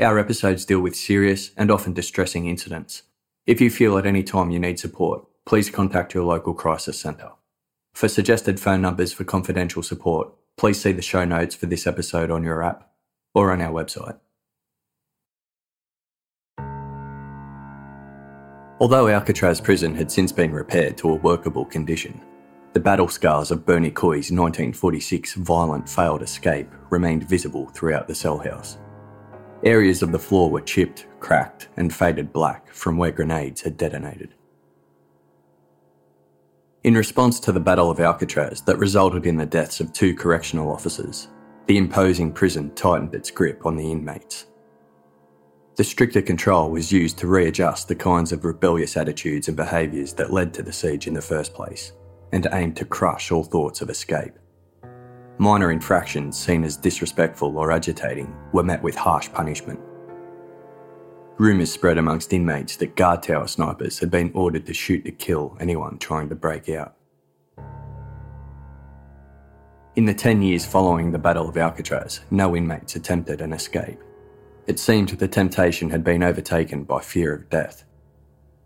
Our episodes deal with serious and often distressing incidents. If you feel at any time you need support, please contact your local crisis centre. For suggested phone numbers for confidential support, please see the show notes for this episode on your app or on our website. Although Alcatraz prison had since been repaired to a workable condition, the battle scars of Bernie Coy's 1946 violent failed escape remained visible throughout the cell house. Areas of the floor were chipped, cracked, and faded black from where grenades had detonated. In response to the Battle of Alcatraz that resulted in the deaths of two correctional officers, the imposing prison tightened its grip on the inmates. The stricter control was used to readjust the kinds of rebellious attitudes and behaviours that led to the siege in the first place, and aimed to crush all thoughts of escape. Minor infractions seen as disrespectful or agitating were met with harsh punishment. Rumours spread amongst inmates that guard tower snipers had been ordered to shoot to kill anyone trying to break out. In the 10 years following the Battle of Alcatraz, no inmates attempted an escape. It seemed the temptation had been overtaken by fear of death.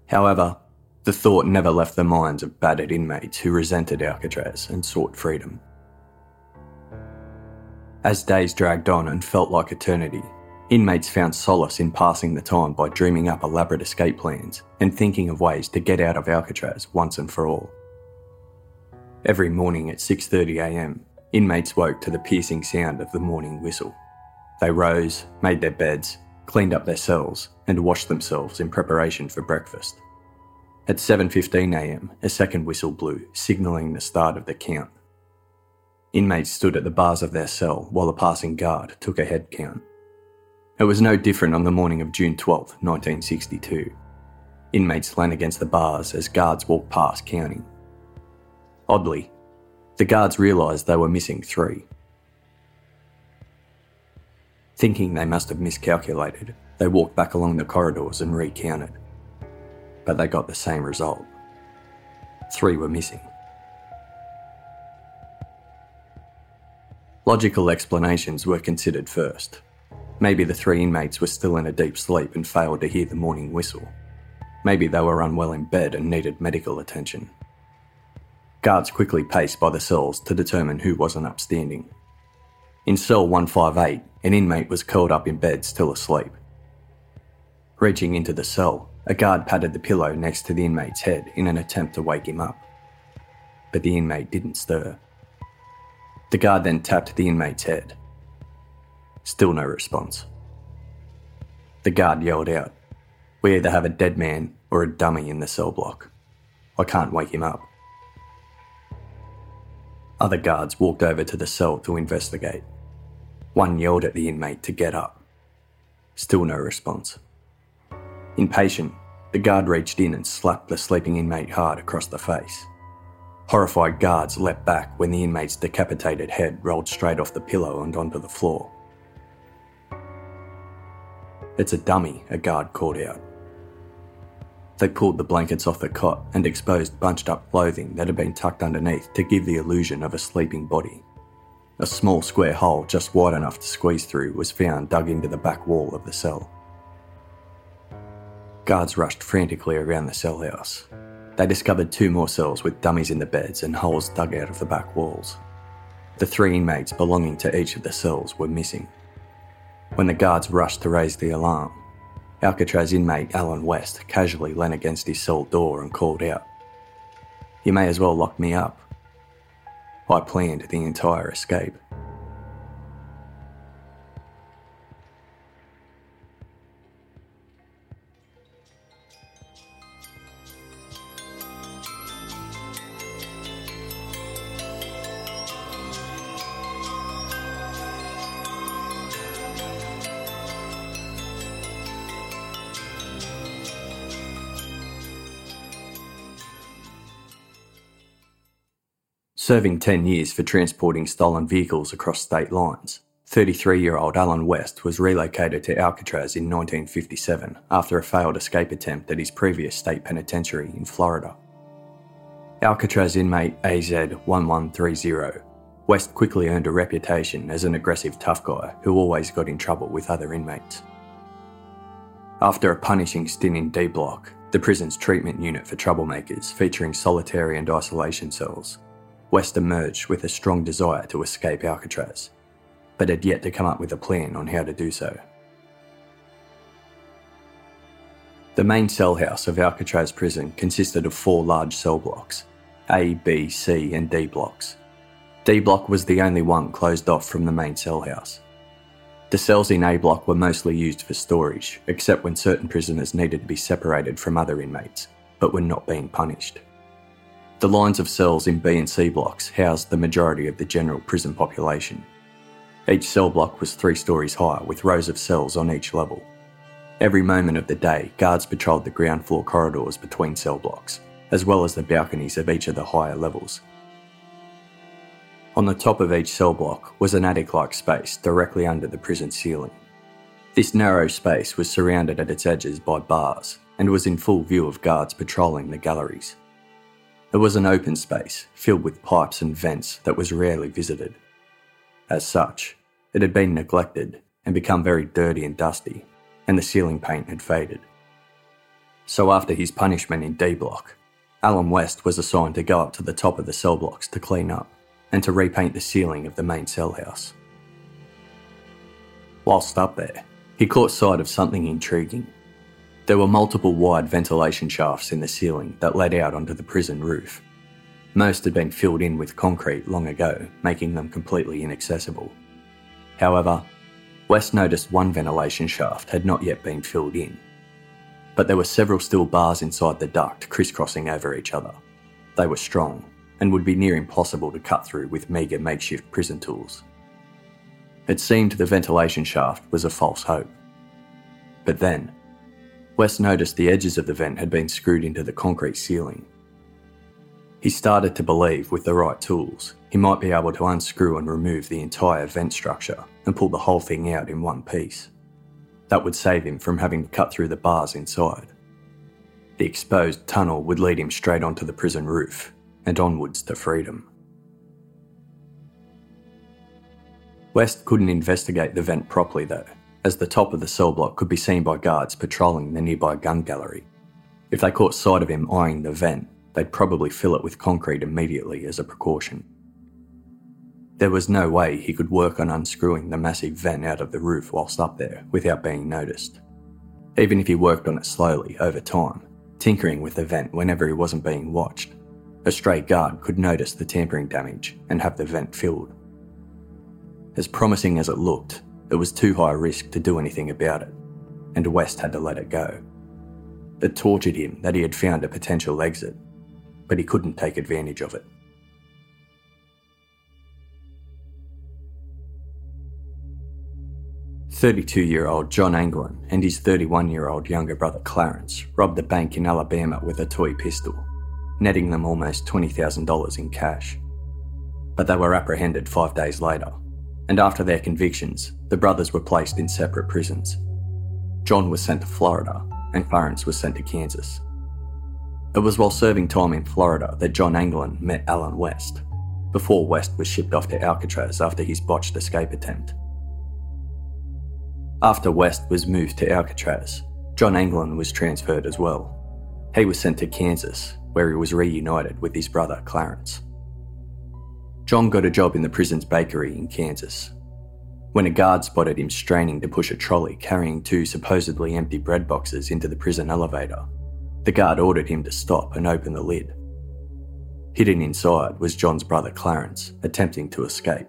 However, the thought never left the minds of battered inmates who resented Alcatraz and sought freedom. As days dragged on and felt like eternity, inmates found solace in passing the time by dreaming up elaborate escape plans and thinking of ways to get out of Alcatraz once and for all. Every morning at 6:30 a.m., inmates woke to the piercing sound of the morning whistle. They rose, made their beds, cleaned up their cells, and washed themselves in preparation for breakfast. At 7:15 a.m., a second whistle blew, signalling the start of the count. Inmates stood at the bars of their cell while a passing guard took a head count. It was no different on the morning of June 12, 1962. Inmates leaned against the bars as guards walked past counting. Oddly, the guards realised they were missing three. Thinking they must have miscalculated, they walked back along the corridors and recounted. But they got the same result. Three were missing. Logical explanations were considered first. Maybe the three inmates were still in a deep sleep and failed to hear the morning whistle. Maybe they were unwell in bed and needed medical attention. Guards quickly paced by the cells to determine who wasn't upstanding. In cell 158, an inmate was curled up in bed, still asleep. Reaching into the cell, a guard patted the pillow next to the inmate's head in an attempt to wake him up. But the inmate didn't stir. The guard then tapped the inmate's head. Still no response. The guard yelled out, We either have a dead man or a dummy in the cell block. I can't wake him up. Other guards walked over to the cell to investigate. One yelled at the inmate to get up. Still no response. Impatient, the guard reached in and slapped the sleeping inmate hard across the face. Horrified guards leapt back when the inmate's decapitated head rolled straight off the pillow and onto the floor. It's a dummy, a guard called out. They pulled the blankets off the cot and exposed bunched up clothing that had been tucked underneath to give the illusion of a sleeping body. A small square hole just wide enough to squeeze through was found dug into the back wall of the cell. Guards rushed frantically around the cell house, they discovered two more cells with dummies in the beds and holes dug out of the back walls. The three inmates belonging to each of the cells were missing. When the guards rushed to raise the alarm, Alcatraz inmate Alan West casually leaned against his cell door and called out, You may as well lock me up. I planned the entire escape. Serving 10 years for transporting stolen vehicles across state lines, 33 year old Alan West was relocated to Alcatraz in 1957 after a failed escape attempt at his previous state penitentiary in Florida. Alcatraz inmate AZ1130, West quickly earned a reputation as an aggressive tough guy who always got in trouble with other inmates. After a punishing stint in D Block, the prison's treatment unit for troublemakers featuring solitary and isolation cells, West emerged with a strong desire to escape Alcatraz, but had yet to come up with a plan on how to do so. The main cell house of Alcatraz prison consisted of four large cell blocks A, B, C, and D blocks. D block was the only one closed off from the main cell house. The cells in A block were mostly used for storage, except when certain prisoners needed to be separated from other inmates, but were not being punished. The lines of cells in B and C blocks housed the majority of the general prison population. Each cell block was three stories high with rows of cells on each level. Every moment of the day, guards patrolled the ground floor corridors between cell blocks, as well as the balconies of each of the higher levels. On the top of each cell block was an attic like space directly under the prison ceiling. This narrow space was surrounded at its edges by bars and was in full view of guards patrolling the galleries. It was an open space filled with pipes and vents that was rarely visited. As such, it had been neglected and become very dirty and dusty, and the ceiling paint had faded. So, after his punishment in D block, Alan West was assigned to go up to the top of the cell blocks to clean up and to repaint the ceiling of the main cell house. Whilst up there, he caught sight of something intriguing. There were multiple wide ventilation shafts in the ceiling that led out onto the prison roof. Most had been filled in with concrete long ago, making them completely inaccessible. However, West noticed one ventilation shaft had not yet been filled in. But there were several steel bars inside the duct crisscrossing over each other. They were strong and would be near impossible to cut through with meagre makeshift prison tools. It seemed the ventilation shaft was a false hope. But then, West noticed the edges of the vent had been screwed into the concrete ceiling. He started to believe with the right tools, he might be able to unscrew and remove the entire vent structure and pull the whole thing out in one piece. That would save him from having to cut through the bars inside. The exposed tunnel would lead him straight onto the prison roof and onwards to freedom. West couldn't investigate the vent properly though, as the top of the cell block could be seen by guards patrolling the nearby gun gallery. If they caught sight of him eyeing the vent, they'd probably fill it with concrete immediately as a precaution. There was no way he could work on unscrewing the massive vent out of the roof whilst up there without being noticed. Even if he worked on it slowly over time, tinkering with the vent whenever he wasn't being watched, a stray guard could notice the tampering damage and have the vent filled. As promising as it looked, it was too high risk to do anything about it, and West had to let it go. It tortured him that he had found a potential exit, but he couldn't take advantage of it. Thirty-two-year-old John Anglin and his 31-year-old younger brother Clarence robbed a bank in Alabama with a toy pistol, netting them almost $20,000 in cash. But they were apprehended five days later and after their convictions, the brothers were placed in separate prisons. John was sent to Florida, and Clarence was sent to Kansas. It was while serving time in Florida that John Anglin met Alan West, before West was shipped off to Alcatraz after his botched escape attempt. After West was moved to Alcatraz, John Anglin was transferred as well. He was sent to Kansas, where he was reunited with his brother Clarence. John got a job in the prison's bakery in Kansas. When a guard spotted him straining to push a trolley carrying two supposedly empty bread boxes into the prison elevator, the guard ordered him to stop and open the lid. Hidden inside was John's brother Clarence, attempting to escape.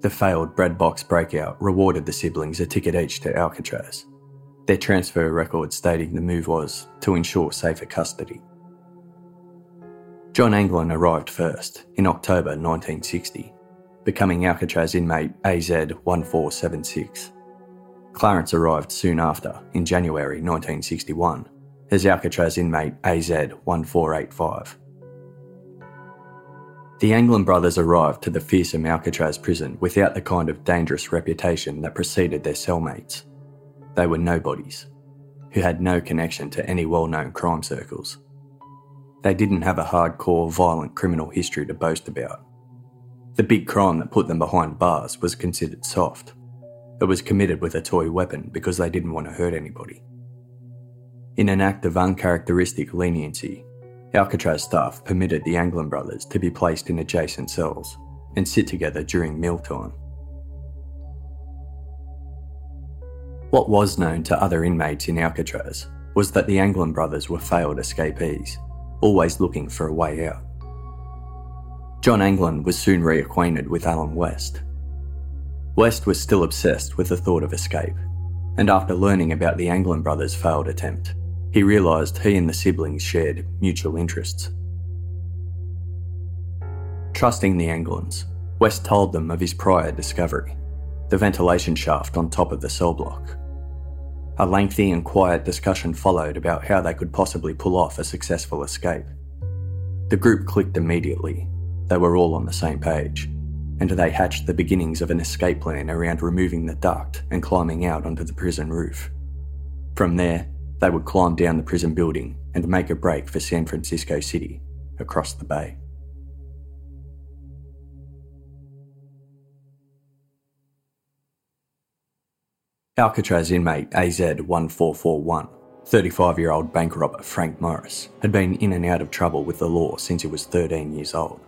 The failed bread box breakout rewarded the siblings a ticket each to Alcatraz, their transfer record stating the move was to ensure safer custody. John Anglin arrived first in October 1960, becoming Alcatraz inmate AZ 1476. Clarence arrived soon after, in January 1961, as Alcatraz inmate AZ 1485. The Anglin brothers arrived to the fearsome Alcatraz prison without the kind of dangerous reputation that preceded their cellmates. They were nobodies, who had no connection to any well known crime circles. They didn't have a hardcore, violent criminal history to boast about. The big crime that put them behind bars was considered soft. It was committed with a toy weapon because they didn't want to hurt anybody. In an act of uncharacteristic leniency, Alcatraz staff permitted the Anglin brothers to be placed in adjacent cells and sit together during mealtime. What was known to other inmates in Alcatraz was that the Anglin brothers were failed escapees, always looking for a way out. John Anglin was soon reacquainted with Alan West. West was still obsessed with the thought of escape, and after learning about the Anglin brothers' failed attempt, he realised he and the siblings shared mutual interests. Trusting the Anglins, West told them of his prior discovery the ventilation shaft on top of the cell block. A lengthy and quiet discussion followed about how they could possibly pull off a successful escape. The group clicked immediately. They were all on the same page, and they hatched the beginnings of an escape plan around removing the duct and climbing out onto the prison roof. From there, they would climb down the prison building and make a break for San Francisco City, across the bay. Alcatraz inmate AZ1441, 35 year old bank robber Frank Morris, had been in and out of trouble with the law since he was 13 years old.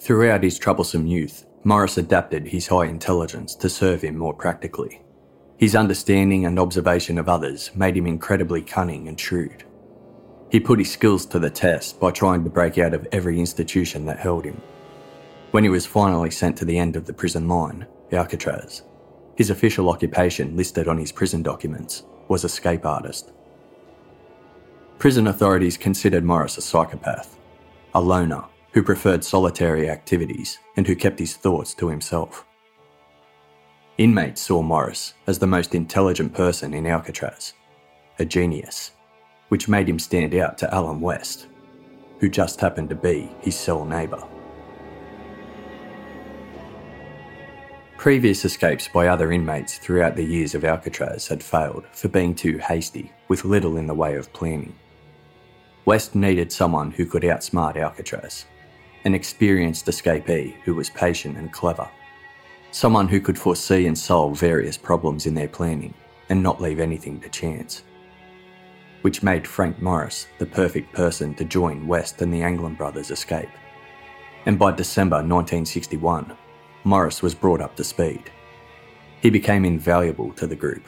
Throughout his troublesome youth, Morris adapted his high intelligence to serve him more practically his understanding and observation of others made him incredibly cunning and shrewd. He put his skills to the test by trying to break out of every institution that held him. When he was finally sent to the end of the prison line, Alcatraz, his official occupation listed on his prison documents was escape artist. Prison authorities considered Morris a psychopath, a loner who preferred solitary activities and who kept his thoughts to himself. Inmates saw Morris as the most intelligent person in Alcatraz, a genius, which made him stand out to Alan West, who just happened to be his cell neighbour. Previous escapes by other inmates throughout the years of Alcatraz had failed for being too hasty, with little in the way of planning. West needed someone who could outsmart Alcatraz, an experienced escapee who was patient and clever Someone who could foresee and solve various problems in their planning and not leave anything to chance. Which made Frank Morris the perfect person to join West and the Anglin brothers' escape. And by December 1961, Morris was brought up to speed. He became invaluable to the group.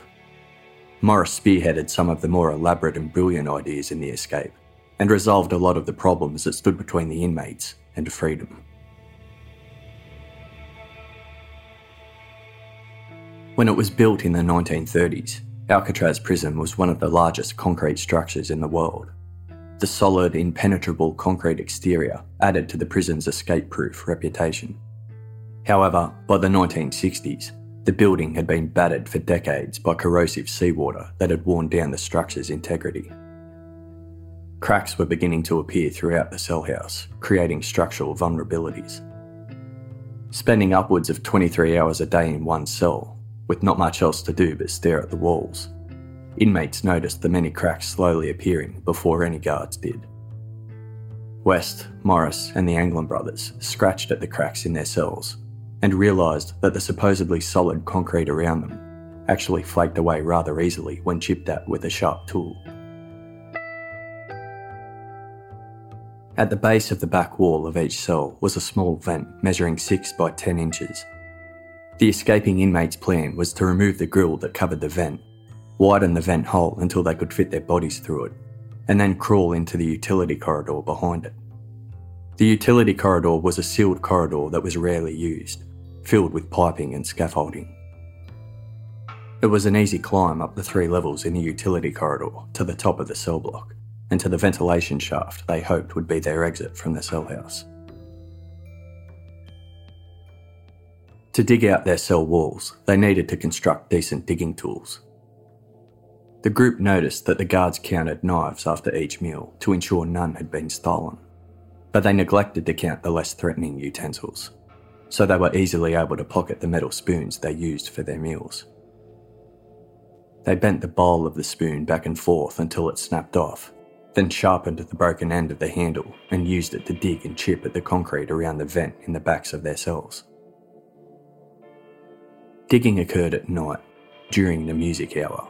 Morris spearheaded some of the more elaborate and brilliant ideas in the escape and resolved a lot of the problems that stood between the inmates and freedom. When it was built in the 1930s, Alcatraz Prison was one of the largest concrete structures in the world. The solid, impenetrable concrete exterior added to the prison's escape proof reputation. However, by the 1960s, the building had been battered for decades by corrosive seawater that had worn down the structure's integrity. Cracks were beginning to appear throughout the cell house, creating structural vulnerabilities. Spending upwards of 23 hours a day in one cell with not much else to do but stare at the walls. Inmates noticed the many cracks slowly appearing before any guards did. West, Morris, and the Anglin brothers scratched at the cracks in their cells and realised that the supposedly solid concrete around them actually flaked away rather easily when chipped at with a sharp tool. At the base of the back wall of each cell was a small vent measuring 6 by 10 inches the escaping inmate's plan was to remove the grill that covered the vent, widen the vent hole until they could fit their bodies through it, and then crawl into the utility corridor behind it. The utility corridor was a sealed corridor that was rarely used, filled with piping and scaffolding. It was an easy climb up the three levels in the utility corridor to the top of the cell block and to the ventilation shaft they hoped would be their exit from the cell house. To dig out their cell walls, they needed to construct decent digging tools. The group noticed that the guards counted knives after each meal to ensure none had been stolen, but they neglected to count the less threatening utensils, so they were easily able to pocket the metal spoons they used for their meals. They bent the bowl of the spoon back and forth until it snapped off, then sharpened the broken end of the handle and used it to dig and chip at the concrete around the vent in the backs of their cells. Digging occurred at night, during the music hour.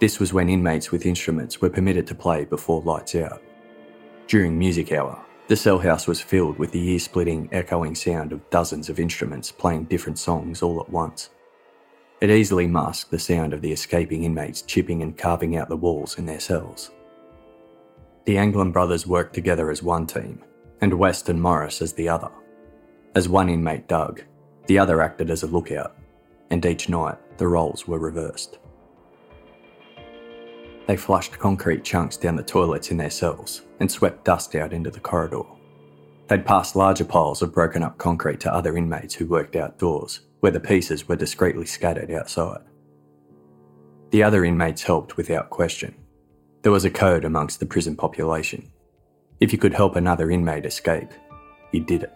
This was when inmates with instruments were permitted to play before lights out. During music hour, the cell house was filled with the ear splitting, echoing sound of dozens of instruments playing different songs all at once. It easily masked the sound of the escaping inmates chipping and carving out the walls in their cells. The Anglin brothers worked together as one team, and West and Morris as the other. As one inmate dug, the other acted as a lookout, and each night the roles were reversed. They flushed concrete chunks down the toilets in their cells and swept dust out into the corridor. They'd pass larger piles of broken up concrete to other inmates who worked outdoors, where the pieces were discreetly scattered outside. The other inmates helped without question. There was a code amongst the prison population. If you could help another inmate escape, you did it,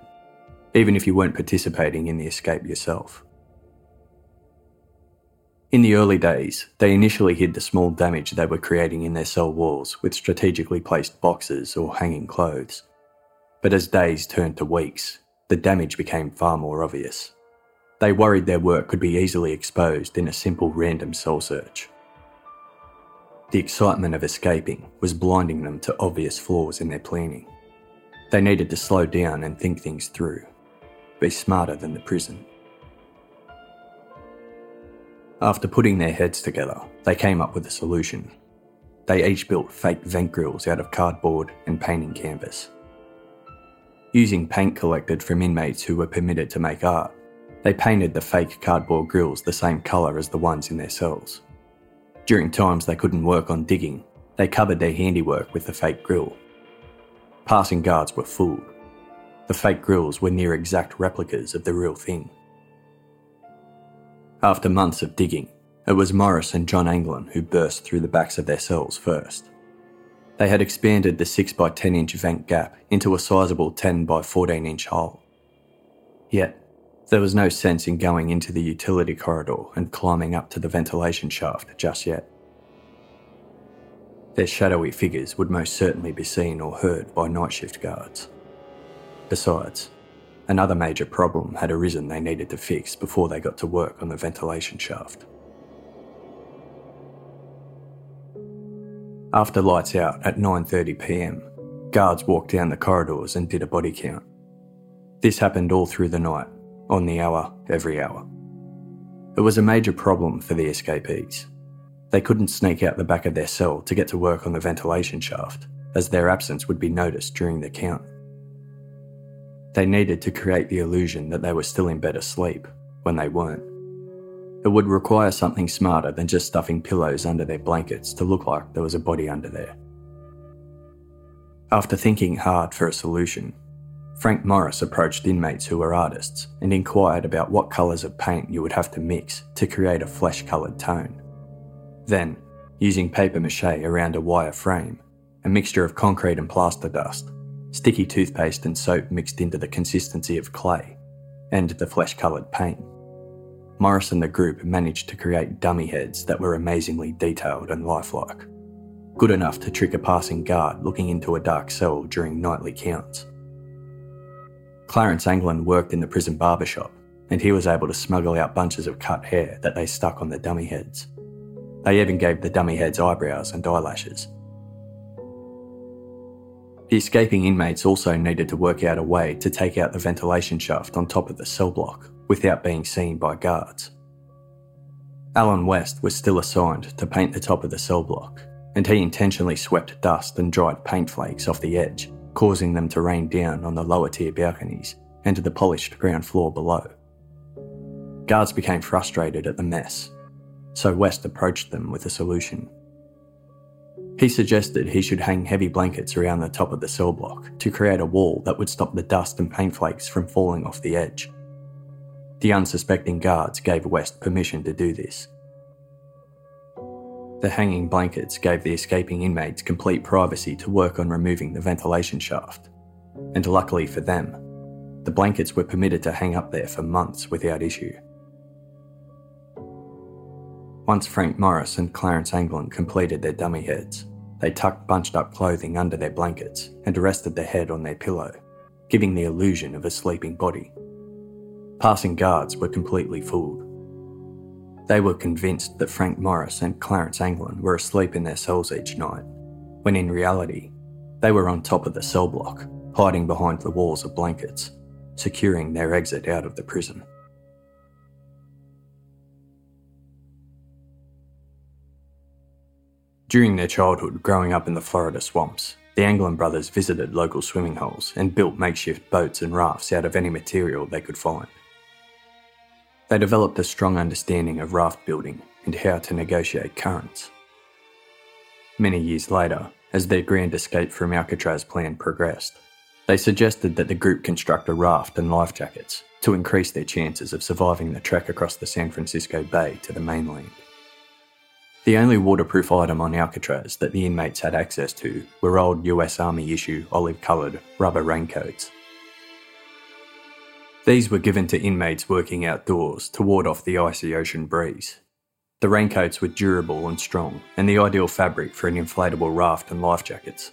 even if you weren't participating in the escape yourself. In the early days, they initially hid the small damage they were creating in their cell walls with strategically placed boxes or hanging clothes. But as days turned to weeks, the damage became far more obvious. They worried their work could be easily exposed in a simple random cell search. The excitement of escaping was blinding them to obvious flaws in their planning. They needed to slow down and think things through, be smarter than the prison. After putting their heads together, they came up with a solution. They each built fake vent grills out of cardboard and painting canvas. Using paint collected from inmates who were permitted to make art, they painted the fake cardboard grills the same colour as the ones in their cells. During times they couldn't work on digging, they covered their handiwork with the fake grill. Passing guards were fooled. The fake grills were near exact replicas of the real thing. After months of digging, it was Morris and John Anglin who burst through the backs of their cells first. They had expanded the 6 by 10 inch vent gap into a sizable 10 by 14 inch hole. Yet, there was no sense in going into the utility corridor and climbing up to the ventilation shaft just yet. Their shadowy figures would most certainly be seen or heard by night shift guards. Besides, Another major problem had arisen they needed to fix before they got to work on the ventilation shaft. After lights out at 9:30 p.m., guards walked down the corridors and did a body count. This happened all through the night, on the hour, every hour. It was a major problem for the escapees. They couldn't sneak out the back of their cell to get to work on the ventilation shaft, as their absence would be noticed during the count. They needed to create the illusion that they were still in bed asleep when they weren't. It would require something smarter than just stuffing pillows under their blankets to look like there was a body under there. After thinking hard for a solution, Frank Morris approached inmates who were artists and inquired about what colours of paint you would have to mix to create a flesh coloured tone. Then, using paper mache around a wire frame, a mixture of concrete and plaster dust, sticky toothpaste and soap mixed into the consistency of clay, and the flesh coloured paint. Morris and the group managed to create dummy heads that were amazingly detailed and lifelike, good enough to trick a passing guard looking into a dark cell during nightly counts. Clarence Anglin worked in the prison barber shop, and he was able to smuggle out bunches of cut hair that they stuck on the dummy heads. They even gave the dummy heads eyebrows and eyelashes, the escaping inmates also needed to work out a way to take out the ventilation shaft on top of the cell block without being seen by guards. Alan West was still assigned to paint the top of the cell block, and he intentionally swept dust and dried paint flakes off the edge, causing them to rain down on the lower tier balconies and to the polished ground floor below. Guards became frustrated at the mess, so West approached them with a solution. He suggested he should hang heavy blankets around the top of the cell block to create a wall that would stop the dust and paint flakes from falling off the edge. The unsuspecting guards gave West permission to do this. The hanging blankets gave the escaping inmates complete privacy to work on removing the ventilation shaft, and luckily for them, the blankets were permitted to hang up there for months without issue. Once Frank Morris and Clarence Anglin completed their dummy heads, they tucked bunched up clothing under their blankets and rested their head on their pillow, giving the illusion of a sleeping body. Passing guards were completely fooled. They were convinced that Frank Morris and Clarence Anglin were asleep in their cells each night, when in reality, they were on top of the cell block, hiding behind the walls of blankets, securing their exit out of the prison. During their childhood growing up in the Florida swamps, the Anglin brothers visited local swimming holes and built makeshift boats and rafts out of any material they could find. They developed a strong understanding of raft building and how to negotiate currents. Many years later, as their grand escape from Alcatraz plan progressed, they suggested that the group construct a raft and life jackets to increase their chances of surviving the trek across the San Francisco Bay to the mainland. The only waterproof item on Alcatraz that the inmates had access to were old US Army issue olive coloured rubber raincoats these were given to inmates working outdoors to ward off the icy ocean breeze. The raincoats were durable and strong, and the ideal fabric for an inflatable raft and life jackets.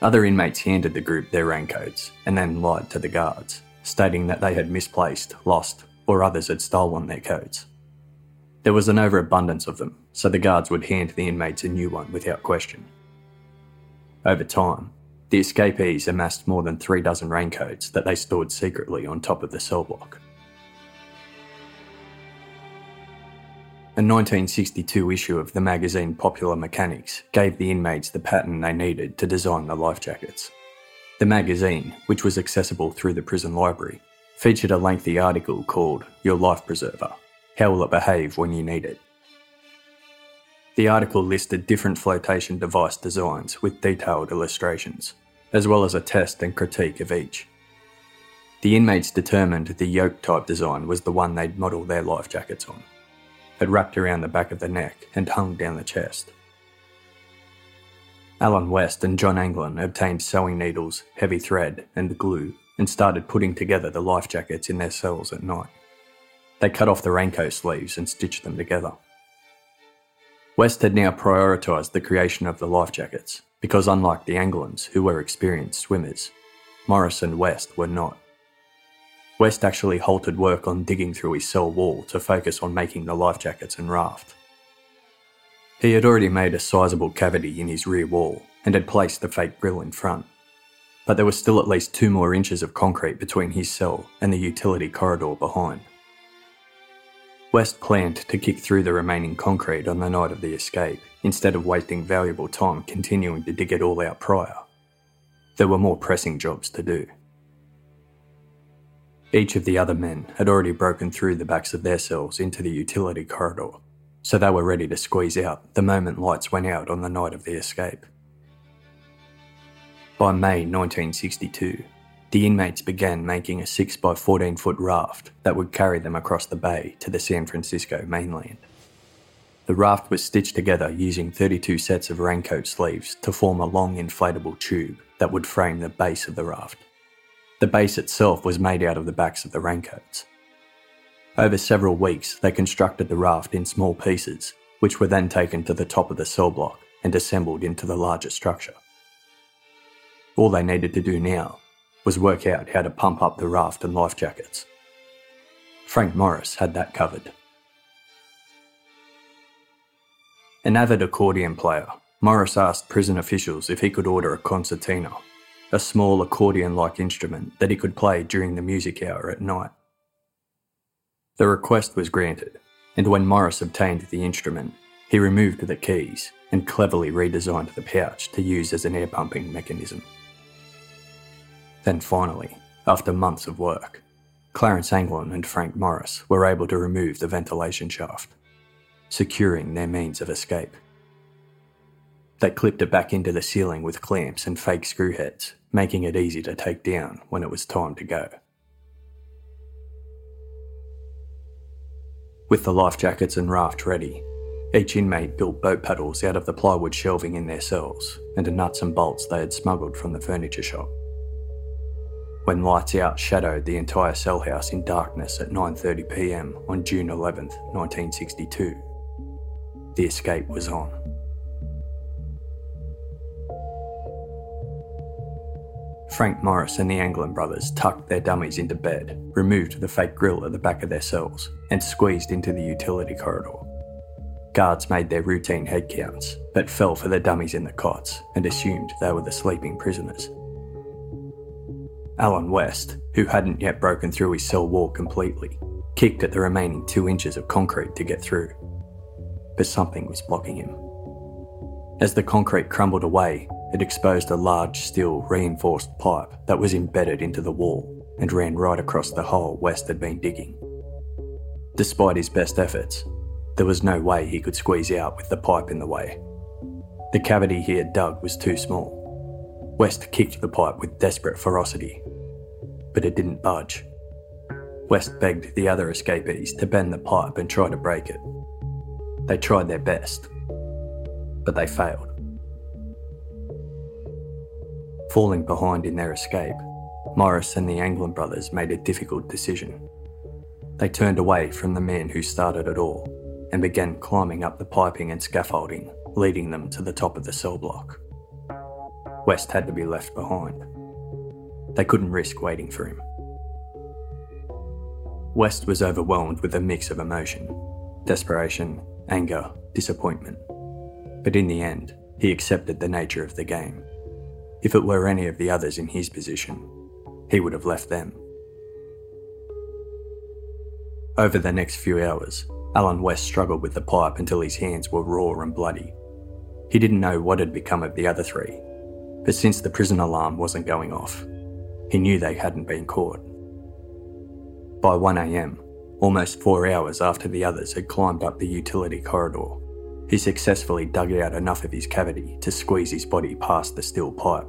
Other inmates handed the group their raincoats and then lied to the guards, stating that they had misplaced, lost, or others had stolen their coats. There was an overabundance of them, so the guards would hand the inmates a new one without question. Over time, the escapees amassed more than three dozen raincoats that they stored secretly on top of the cell block. A 1962 issue of the magazine Popular Mechanics gave the inmates the pattern they needed to design the life jackets. The magazine, which was accessible through the prison library, featured a lengthy article called Your Life Preserver How Will It Behave When You Need It? The article listed different flotation device designs with detailed illustrations, as well as a test and critique of each. The inmates determined the yoke type design was the one they'd model their life jackets on. It wrapped around the back of the neck and hung down the chest. Alan West and John Anglin obtained sewing needles, heavy thread, and glue and started putting together the life jackets in their cells at night. They cut off the raincoat sleeves and stitched them together. West had now prioritised the creation of the life jackets because, unlike the Anglins, who were experienced swimmers, Morris and West were not. West actually halted work on digging through his cell wall to focus on making the life jackets and raft. He had already made a sizable cavity in his rear wall and had placed the fake grill in front, but there was still at least two more inches of concrete between his cell and the utility corridor behind. West planned to kick through the remaining concrete on the night of the escape, instead of wasting valuable time continuing to dig it all out prior. There were more pressing jobs to do. Each of the other men had already broken through the backs of their cells into the utility corridor, so they were ready to squeeze out the moment lights went out on the night of the escape. By May 1962, the inmates began making a 6 by 14 foot raft that would carry them across the bay to the San Francisco mainland. The raft was stitched together using 32 sets of raincoat sleeves to form a long inflatable tube that would frame the base of the raft. The base itself was made out of the backs of the raincoats. Over several weeks, they constructed the raft in small pieces, which were then taken to the top of the cell block and assembled into the larger structure. All they needed to do now was work out how to pump up the raft and life jackets. Frank Morris had that covered. An avid accordion player, Morris asked prison officials if he could order a concertina, a small accordion like instrument that he could play during the music hour at night. The request was granted, and when Morris obtained the instrument, he removed the keys and cleverly redesigned the pouch to use as an air pumping mechanism. Then finally, after months of work, Clarence Anglin and Frank Morris were able to remove the ventilation shaft, securing their means of escape. They clipped it back into the ceiling with clamps and fake screw heads, making it easy to take down when it was time to go. With the life jackets and raft ready, each inmate built boat paddles out of the plywood shelving in their cells and the nuts and bolts they had smuggled from the furniture shop when lights out shadowed the entire cell house in darkness at 9:30 p.m. on June 11, 1962. The escape was on. Frank Morris and the Anglin brothers tucked their dummies into bed, removed the fake grill at the back of their cells, and squeezed into the utility corridor. Guards made their routine head counts, but fell for the dummies in the cots and assumed they were the sleeping prisoners. Alan West, who hadn't yet broken through his cell wall completely, kicked at the remaining two inches of concrete to get through. But something was blocking him. As the concrete crumbled away, it exposed a large steel reinforced pipe that was embedded into the wall and ran right across the hole West had been digging. Despite his best efforts, there was no way he could squeeze out with the pipe in the way. The cavity he had dug was too small. West kicked the pipe with desperate ferocity, but it didn't budge. West begged the other escapees to bend the pipe and try to break it. They tried their best, but they failed. Falling behind in their escape, Morris and the Anglin brothers made a difficult decision. They turned away from the men who started it all and began climbing up the piping and scaffolding, leading them to the top of the cell block. West had to be left behind. They couldn't risk waiting for him. West was overwhelmed with a mix of emotion desperation, anger, disappointment. But in the end, he accepted the nature of the game if it were any of the others in his position, he would have left them. Over the next few hours, Alan West struggled with the pipe until his hands were raw and bloody. He didn't know what had become of the other three, but since the prison alarm wasn't going off, he knew they hadn't been caught. By 1am, almost four hours after the others had climbed up the utility corridor, he successfully dug out enough of his cavity to squeeze his body past the steel pipe.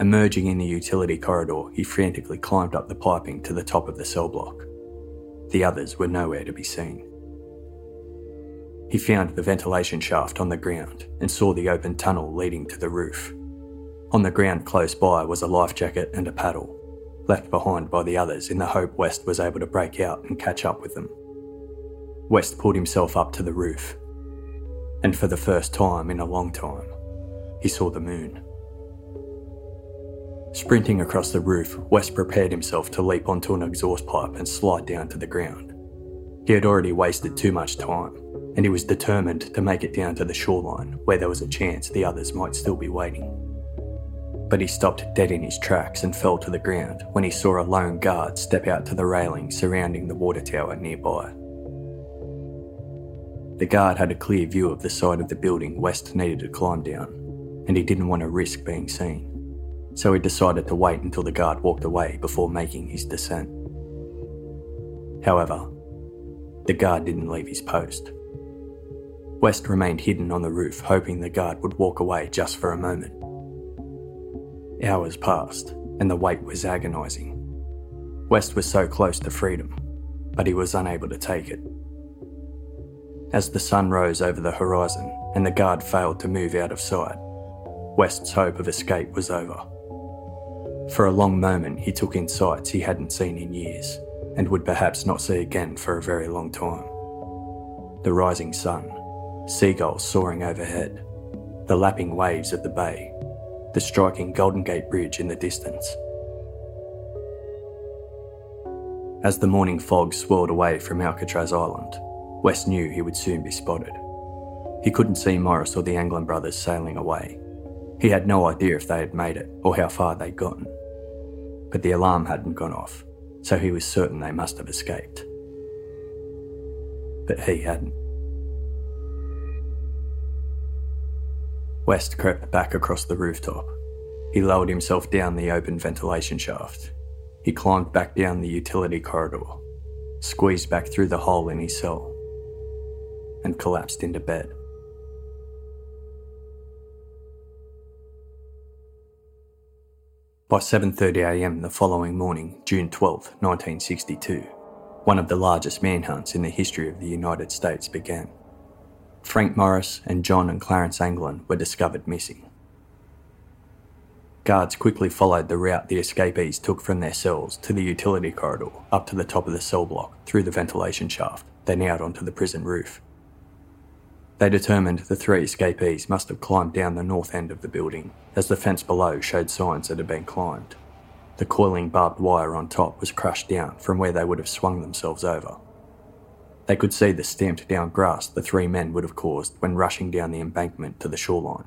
Emerging in the utility corridor, he frantically climbed up the piping to the top of the cell block. The others were nowhere to be seen. He found the ventilation shaft on the ground and saw the open tunnel leading to the roof. On the ground close by was a life jacket and a paddle, left behind by the others in the hope West was able to break out and catch up with them. West pulled himself up to the roof and for the first time in a long time, he saw the moon. Sprinting across the roof, West prepared himself to leap onto an exhaust pipe and slide down to the ground. He had already wasted too much time, and he was determined to make it down to the shoreline where there was a chance the others might still be waiting. But he stopped dead in his tracks and fell to the ground when he saw a lone guard step out to the railing surrounding the water tower nearby. The guard had a clear view of the side of the building West needed to climb down, and he didn't want to risk being seen. So he decided to wait until the guard walked away before making his descent. However, the guard didn't leave his post. West remained hidden on the roof, hoping the guard would walk away just for a moment. Hours passed, and the wait was agonising. West was so close to freedom, but he was unable to take it. As the sun rose over the horizon and the guard failed to move out of sight, West's hope of escape was over. For a long moment, he took in sights he hadn't seen in years and would perhaps not see again for a very long time. The rising sun, seagulls soaring overhead, the lapping waves of the bay, the striking Golden Gate Bridge in the distance. As the morning fog swirled away from Alcatraz Island, West knew he would soon be spotted. He couldn't see Morris or the Anglin brothers sailing away. He had no idea if they had made it or how far they'd gotten. But the alarm hadn't gone off, so he was certain they must have escaped. But he hadn't. West crept back across the rooftop. He lowered himself down the open ventilation shaft. He climbed back down the utility corridor, squeezed back through the hole in his cell, and collapsed into bed. By 7.30am the following morning, June 12, 1962, one of the largest manhunts in the history of the United States began. Frank Morris and John and Clarence Anglin were discovered missing. Guards quickly followed the route the escapees took from their cells to the utility corridor up to the top of the cell block through the ventilation shaft, then out onto the prison roof. They determined the three escapees must have climbed down the north end of the building, as the fence below showed signs that had been climbed. The coiling barbed wire on top was crushed down from where they would have swung themselves over. They could see the stamped down grass the three men would have caused when rushing down the embankment to the shoreline.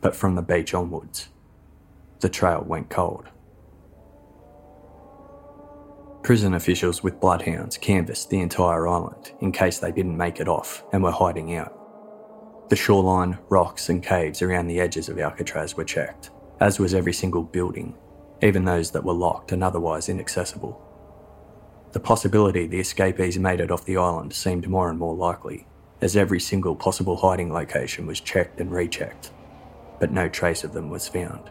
But from the beach onwards, the trail went cold. Prison officials with bloodhounds canvassed the entire island in case they didn't make it off and were hiding out. The shoreline, rocks, and caves around the edges of Alcatraz were checked, as was every single building, even those that were locked and otherwise inaccessible. The possibility the escapees made it off the island seemed more and more likely, as every single possible hiding location was checked and rechecked, but no trace of them was found.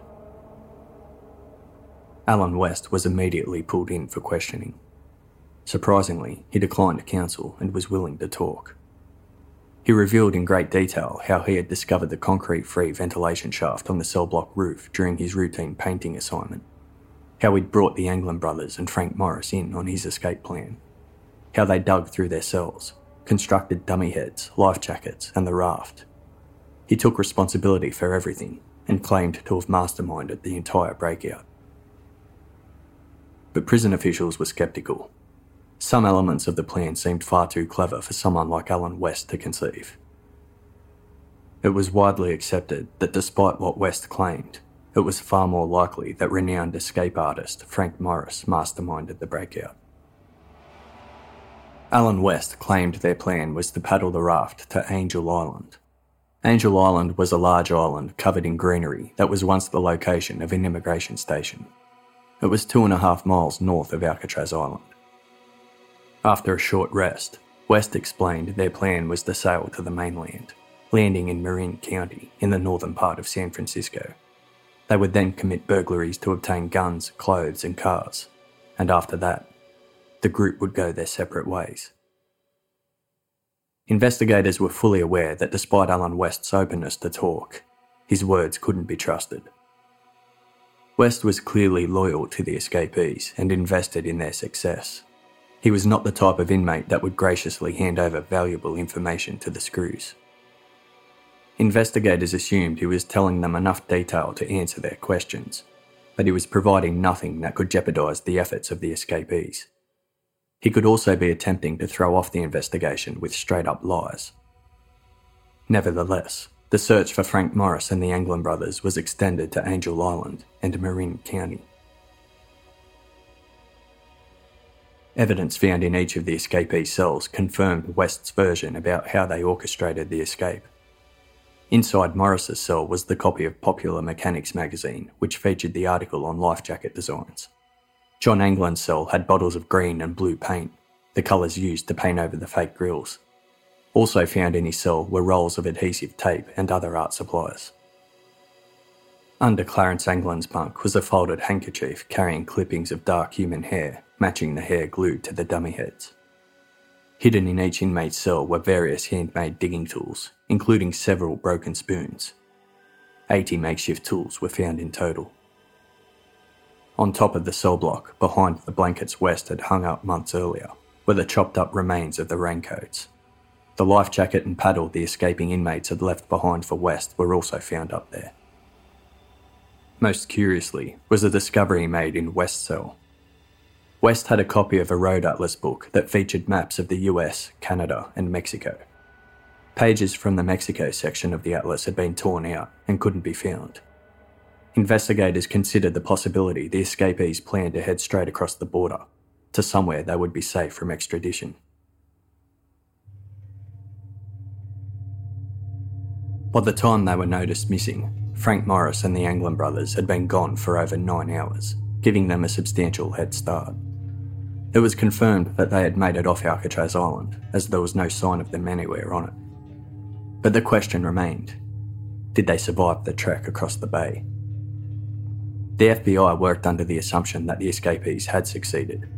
Alan West was immediately pulled in for questioning. Surprisingly, he declined counsel and was willing to talk. He revealed in great detail how he had discovered the concrete free ventilation shaft on the cell block roof during his routine painting assignment, how he'd brought the Anglin brothers and Frank Morris in on his escape plan, how they dug through their cells, constructed dummy heads, life jackets, and the raft. He took responsibility for everything and claimed to have masterminded the entire breakout but prison officials were sceptical. Some elements of the plan seemed far too clever for someone like Alan West to conceive. It was widely accepted that despite what West claimed, it was far more likely that renowned escape artist Frank Morris masterminded the breakout. Alan West claimed their plan was to paddle the raft to Angel Island. Angel Island was a large island covered in greenery that was once the location of an immigration station. It was two and a half miles north of Alcatraz Island. After a short rest, West explained their plan was to sail to the mainland, landing in Marin County in the northern part of San Francisco. They would then commit burglaries to obtain guns, clothes, and cars, and after that, the group would go their separate ways. Investigators were fully aware that despite Alan West's openness to talk, his words couldn't be trusted. West was clearly loyal to the escapees and invested in their success. He was not the type of inmate that would graciously hand over valuable information to the screws. Investigators assumed he was telling them enough detail to answer their questions, but he was providing nothing that could jeopardise the efforts of the escapees. He could also be attempting to throw off the investigation with straight up lies. Nevertheless, the search for Frank Morris and the Anglin brothers was extended to Angel Island and Marin County. Evidence found in each of the escapee cells confirmed West's version about how they orchestrated the escape. Inside Morris's cell was the copy of Popular Mechanics magazine, which featured the article on life jacket designs. John Anglin's cell had bottles of green and blue paint, the colours used to paint over the fake grills. Also found in his cell were rolls of adhesive tape and other art supplies. Under Clarence Anglin's bunk was a folded handkerchief carrying clippings of dark human hair, matching the hair glued to the dummy heads. Hidden in each inmate's cell were various handmade digging tools, including several broken spoons. 80 makeshift tools were found in total. On top of the cell block, behind the blankets West had hung up months earlier, were the chopped up remains of the raincoats. The life jacket and paddle the escaping inmates had left behind for West were also found up there. Most curiously was a discovery made in West's cell. West had a copy of a road atlas book that featured maps of the US, Canada, and Mexico. Pages from the Mexico section of the atlas had been torn out and couldn't be found. Investigators considered the possibility the escapees planned to head straight across the border to somewhere they would be safe from extradition. By the time they were noticed missing, Frank Morris and the Anglin brothers had been gone for over nine hours, giving them a substantial head start. It was confirmed that they had made it off Alcatraz Island, as there was no sign of them anywhere on it. But the question remained did they survive the trek across the bay? The FBI worked under the assumption that the escapees had succeeded.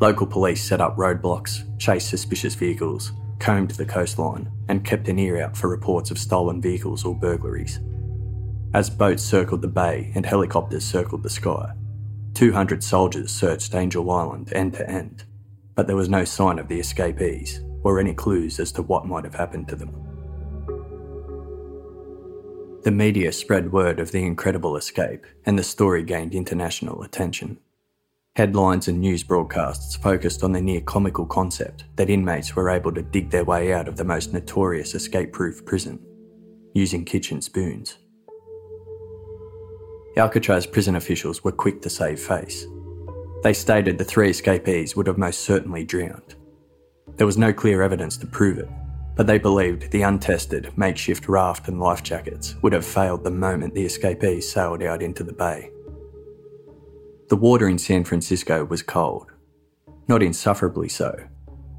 Local police set up roadblocks, chased suspicious vehicles, combed the coastline, and kept an ear out for reports of stolen vehicles or burglaries. As boats circled the bay and helicopters circled the sky, 200 soldiers searched Angel Island end to end, but there was no sign of the escapees or any clues as to what might have happened to them. The media spread word of the incredible escape, and the story gained international attention. Headlines and news broadcasts focused on the near comical concept that inmates were able to dig their way out of the most notorious escape proof prison using kitchen spoons. Alcatraz prison officials were quick to save face. They stated the three escapees would have most certainly drowned. There was no clear evidence to prove it, but they believed the untested makeshift raft and life jackets would have failed the moment the escapees sailed out into the bay. The water in San Francisco was cold. Not insufferably so,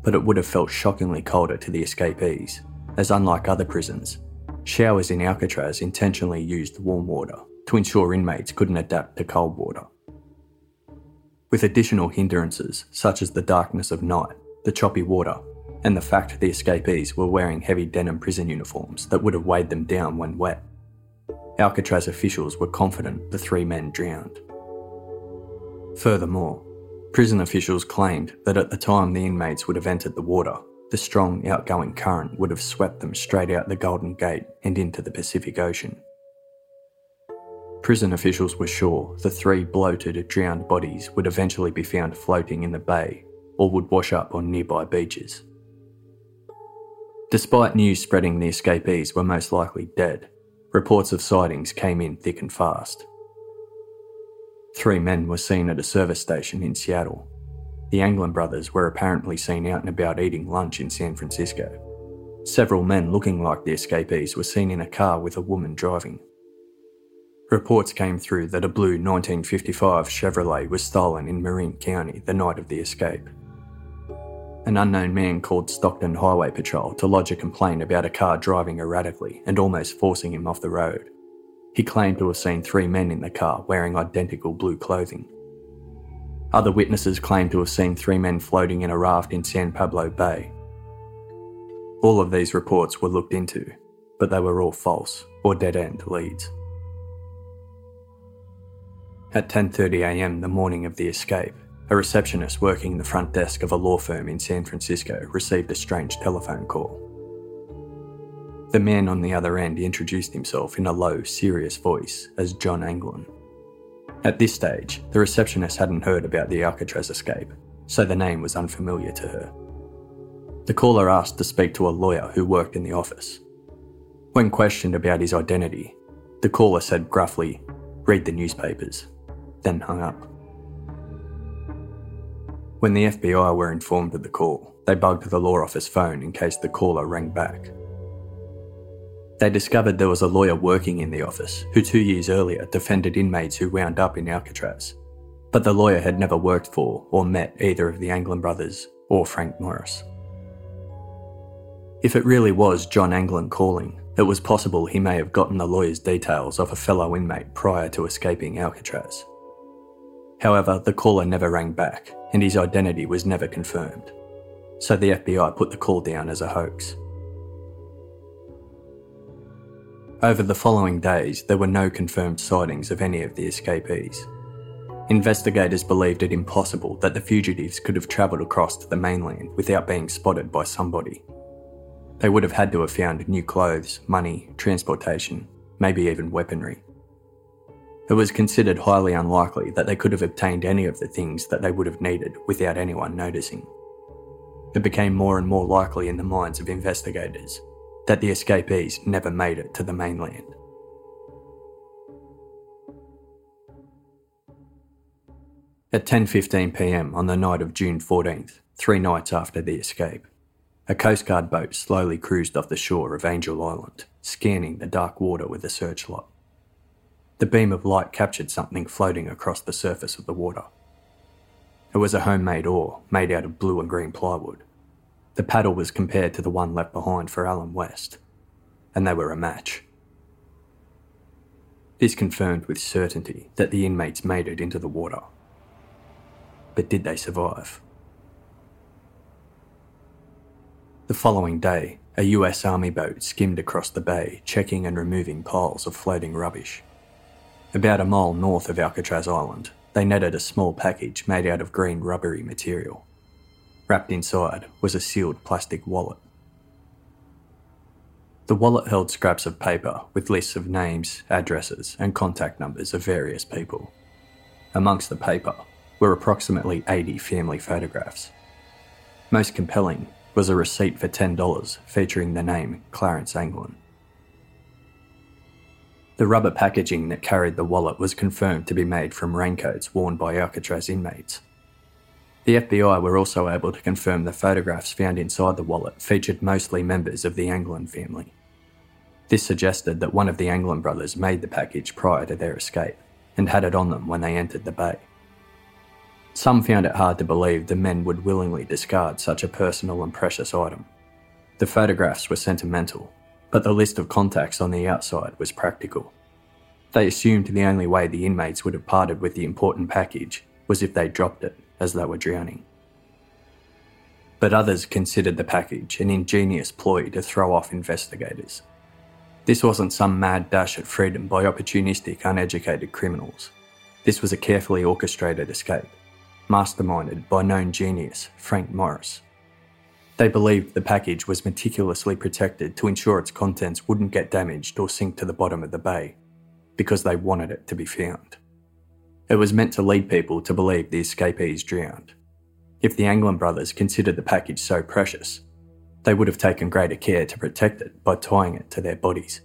but it would have felt shockingly colder to the escapees, as unlike other prisons, showers in Alcatraz intentionally used warm water to ensure inmates couldn't adapt to cold water. With additional hindrances such as the darkness of night, the choppy water, and the fact the escapees were wearing heavy denim prison uniforms that would have weighed them down when wet, Alcatraz officials were confident the three men drowned. Furthermore, prison officials claimed that at the time the inmates would have entered the water, the strong outgoing current would have swept them straight out the Golden Gate and into the Pacific Ocean. Prison officials were sure the three bloated, drowned bodies would eventually be found floating in the bay or would wash up on nearby beaches. Despite news spreading the escapees were most likely dead, reports of sightings came in thick and fast. Three men were seen at a service station in Seattle. The Anglin brothers were apparently seen out and about eating lunch in San Francisco. Several men looking like the escapees were seen in a car with a woman driving. Reports came through that a blue 1955 Chevrolet was stolen in Marin County the night of the escape. An unknown man called Stockton Highway Patrol to lodge a complaint about a car driving erratically and almost forcing him off the road. He claimed to have seen three men in the car wearing identical blue clothing. Other witnesses claimed to have seen three men floating in a raft in San Pablo Bay. All of these reports were looked into, but they were all false or dead-end leads. At 10:30 a.m. the morning of the escape, a receptionist working the front desk of a law firm in San Francisco received a strange telephone call. The man on the other end introduced himself in a low, serious voice as John Anglin. At this stage, the receptionist hadn't heard about the Alcatraz escape, so the name was unfamiliar to her. The caller asked to speak to a lawyer who worked in the office. When questioned about his identity, the caller said gruffly, Read the newspapers, then hung up. When the FBI were informed of the call, they bugged the law office phone in case the caller rang back. They discovered there was a lawyer working in the office who two years earlier defended inmates who wound up in Alcatraz. But the lawyer had never worked for or met either of the Anglin brothers or Frank Morris. If it really was John Anglin calling, it was possible he may have gotten the lawyer's details off a fellow inmate prior to escaping Alcatraz. However, the caller never rang back and his identity was never confirmed, so the FBI put the call down as a hoax. Over the following days, there were no confirmed sightings of any of the escapees. Investigators believed it impossible that the fugitives could have travelled across to the mainland without being spotted by somebody. They would have had to have found new clothes, money, transportation, maybe even weaponry. It was considered highly unlikely that they could have obtained any of the things that they would have needed without anyone noticing. It became more and more likely in the minds of investigators that the escapees never made it to the mainland. At 10:15 p.m. on the night of June 14th, 3 nights after the escape, a Coast Guard boat slowly cruised off the shore of Angel Island, scanning the dark water with a searchlight. The beam of light captured something floating across the surface of the water. It was a homemade oar made out of blue and green plywood. The paddle was compared to the one left behind for Alan West, and they were a match. This confirmed with certainty that the inmates made it into the water. But did they survive? The following day, a US Army boat skimmed across the bay, checking and removing piles of floating rubbish. About a mile north of Alcatraz Island, they netted a small package made out of green rubbery material. Wrapped inside was a sealed plastic wallet. The wallet held scraps of paper with lists of names, addresses, and contact numbers of various people. Amongst the paper were approximately 80 family photographs. Most compelling was a receipt for $10 featuring the name Clarence Anglin. The rubber packaging that carried the wallet was confirmed to be made from raincoats worn by Alcatraz inmates. The FBI were also able to confirm the photographs found inside the wallet featured mostly members of the Anglin family. This suggested that one of the Anglin brothers made the package prior to their escape and had it on them when they entered the bay. Some found it hard to believe the men would willingly discard such a personal and precious item. The photographs were sentimental, but the list of contacts on the outside was practical. They assumed the only way the inmates would have parted with the important package was if they dropped it as they were drowning. But others considered the package an ingenious ploy to throw off investigators. This wasn't some mad dash at freedom by opportunistic, uneducated criminals. This was a carefully orchestrated escape masterminded by known genius Frank Morris. They believed the package was meticulously protected to ensure its contents wouldn't get damaged or sink to the bottom of the bay, because they wanted it to be found. It was meant to lead people to believe the escapees drowned. If the Anglin brothers considered the package so precious, they would have taken greater care to protect it by tying it to their bodies.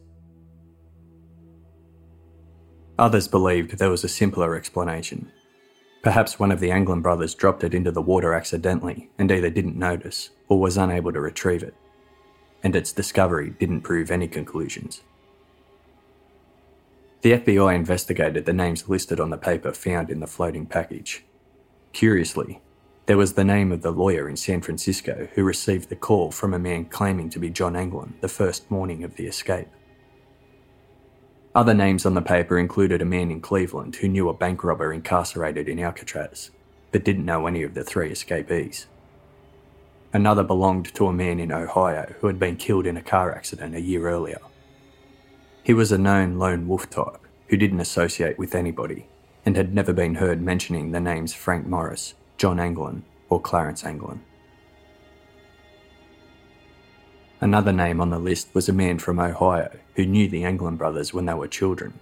Others believed there was a simpler explanation Perhaps one of the Anglin brothers dropped it into the water accidentally and either didn't notice or was unable to retrieve it, and its discovery didn't prove any conclusions. The FBI investigated the names listed on the paper found in the floating package. Curiously, there was the name of the lawyer in San Francisco who received the call from a man claiming to be John Anglin the first morning of the escape. Other names on the paper included a man in Cleveland who knew a bank robber incarcerated in Alcatraz, but didn't know any of the three escapees. Another belonged to a man in Ohio who had been killed in a car accident a year earlier. He was a known lone wolf type who didn't associate with anybody and had never been heard mentioning the names Frank Morris, John Anglin, or Clarence Anglin. Another name on the list was a man from Ohio who knew the Anglin brothers when they were children,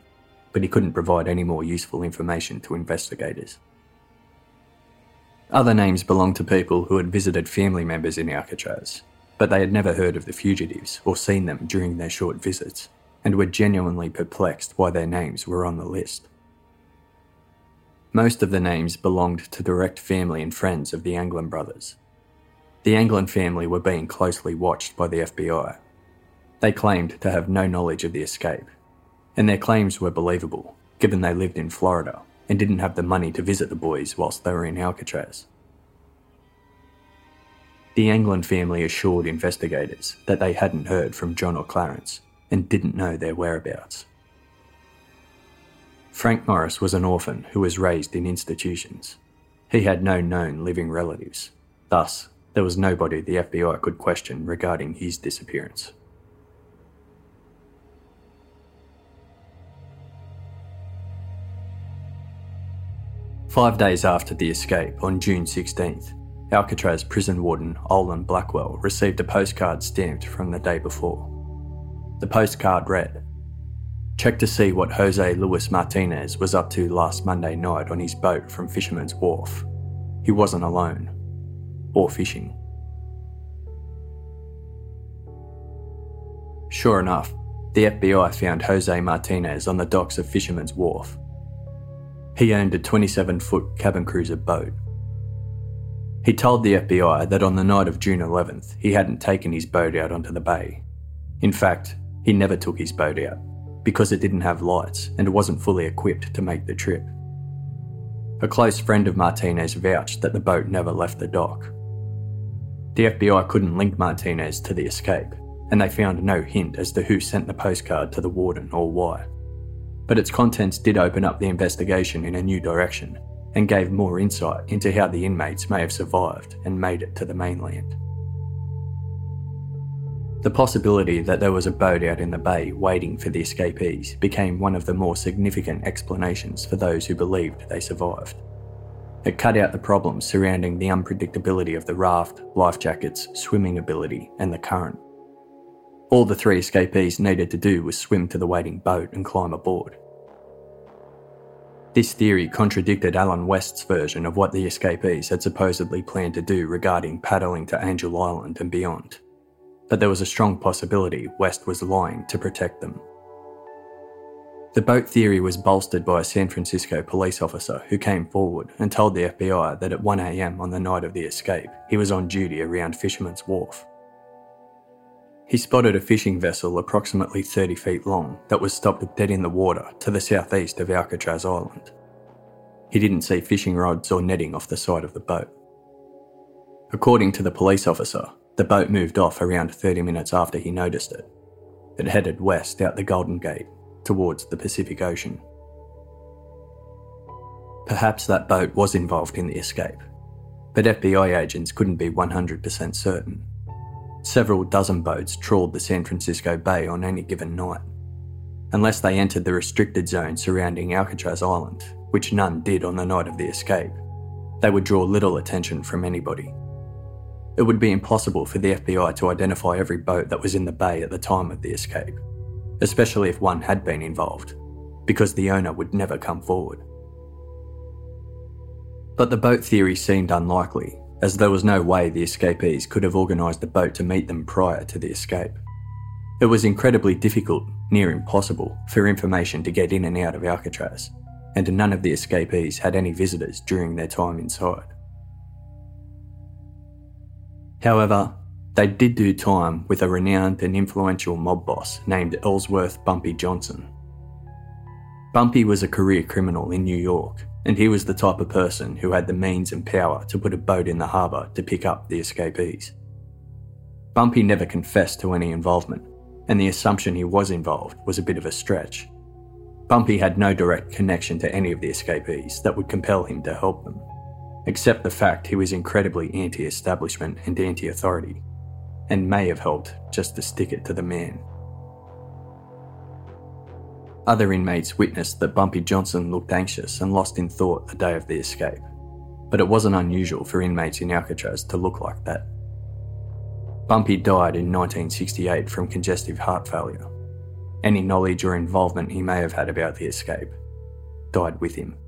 but he couldn't provide any more useful information to investigators. Other names belonged to people who had visited family members in Alcatraz, but they had never heard of the fugitives or seen them during their short visits, and were genuinely perplexed why their names were on the list. Most of the names belonged to direct family and friends of the Anglin brothers, the Anglin family were being closely watched by the FBI. They claimed to have no knowledge of the escape, and their claims were believable, given they lived in Florida and didn't have the money to visit the boys whilst they were in Alcatraz. The Anglin family assured investigators that they hadn't heard from John or Clarence and didn't know their whereabouts. Frank Morris was an orphan who was raised in institutions. He had no known living relatives. Thus, there was nobody the FBI could question regarding his disappearance. Five days after the escape, on June 16th, Alcatraz prison warden Olin Blackwell received a postcard stamped from the day before. The postcard read Check to see what Jose Luis Martinez was up to last Monday night on his boat from Fisherman's Wharf. He wasn't alone or fishing. Sure enough, the FBI found Jose Martinez on the docks of Fisherman's Wharf. He owned a 27 foot cabin cruiser boat. He told the FBI that on the night of June 11th, he hadn't taken his boat out onto the bay. In fact, he never took his boat out because it didn't have lights and wasn't fully equipped to make the trip. A close friend of Martinez vouched that the boat never left the dock. The FBI couldn't link Martinez to the escape, and they found no hint as to who sent the postcard to the warden or why. But its contents did open up the investigation in a new direction and gave more insight into how the inmates may have survived and made it to the mainland. The possibility that there was a boat out in the bay waiting for the escapees became one of the more significant explanations for those who believed they survived. It cut out the problems surrounding the unpredictability of the raft, life jackets, swimming ability, and the current. All the three escapees needed to do was swim to the waiting boat and climb aboard. This theory contradicted Alan West's version of what the escapees had supposedly planned to do regarding paddling to Angel Island and beyond, but there was a strong possibility West was lying to protect them. The boat theory was bolstered by a San Francisco police officer who came forward and told the FBI that at 1am on the night of the escape, he was on duty around Fisherman's Wharf. He spotted a fishing vessel approximately 30 feet long that was stopped dead in the water to the southeast of Alcatraz Island. He didn't see fishing rods or netting off the side of the boat. According to the police officer, the boat moved off around 30 minutes after he noticed it. It headed west out the Golden Gate towards the Pacific Ocean. Perhaps that boat was involved in the escape, but FBI agents couldn't be 100% certain. Several dozen boats trawled the San Francisco Bay on any given night. Unless they entered the restricted zone surrounding Alcatraz Island, which none did on the night of the escape, they would draw little attention from anybody. It would be impossible for the FBI to identify every boat that was in the bay at the time of the escape especially if one had been involved, because the owner would never come forward. But the boat theory seemed unlikely, as there was no way the escapees could have organised the boat to meet them prior to the escape. It was incredibly difficult, near impossible, for information to get in and out of Alcatraz, and none of the escapees had any visitors during their time inside. However, they did do time with a renowned and influential mob boss named Ellsworth Bumpy Johnson. Bumpy was a career criminal in New York, and he was the type of person who had the means and power to put a boat in the harbour to pick up the escapees. Bumpy never confessed to any involvement, and the assumption he was involved was a bit of a stretch. Bumpy had no direct connection to any of the escapees that would compel him to help them, except the fact he was incredibly anti establishment and anti authority and may have helped just to stick it to the man. Other inmates witnessed that Bumpy Johnson looked anxious and lost in thought the day of the escape, but it wasn't unusual for inmates in Alcatraz to look like that. Bumpy died in 1968 from congestive heart failure. Any knowledge or involvement he may have had about the escape died with him.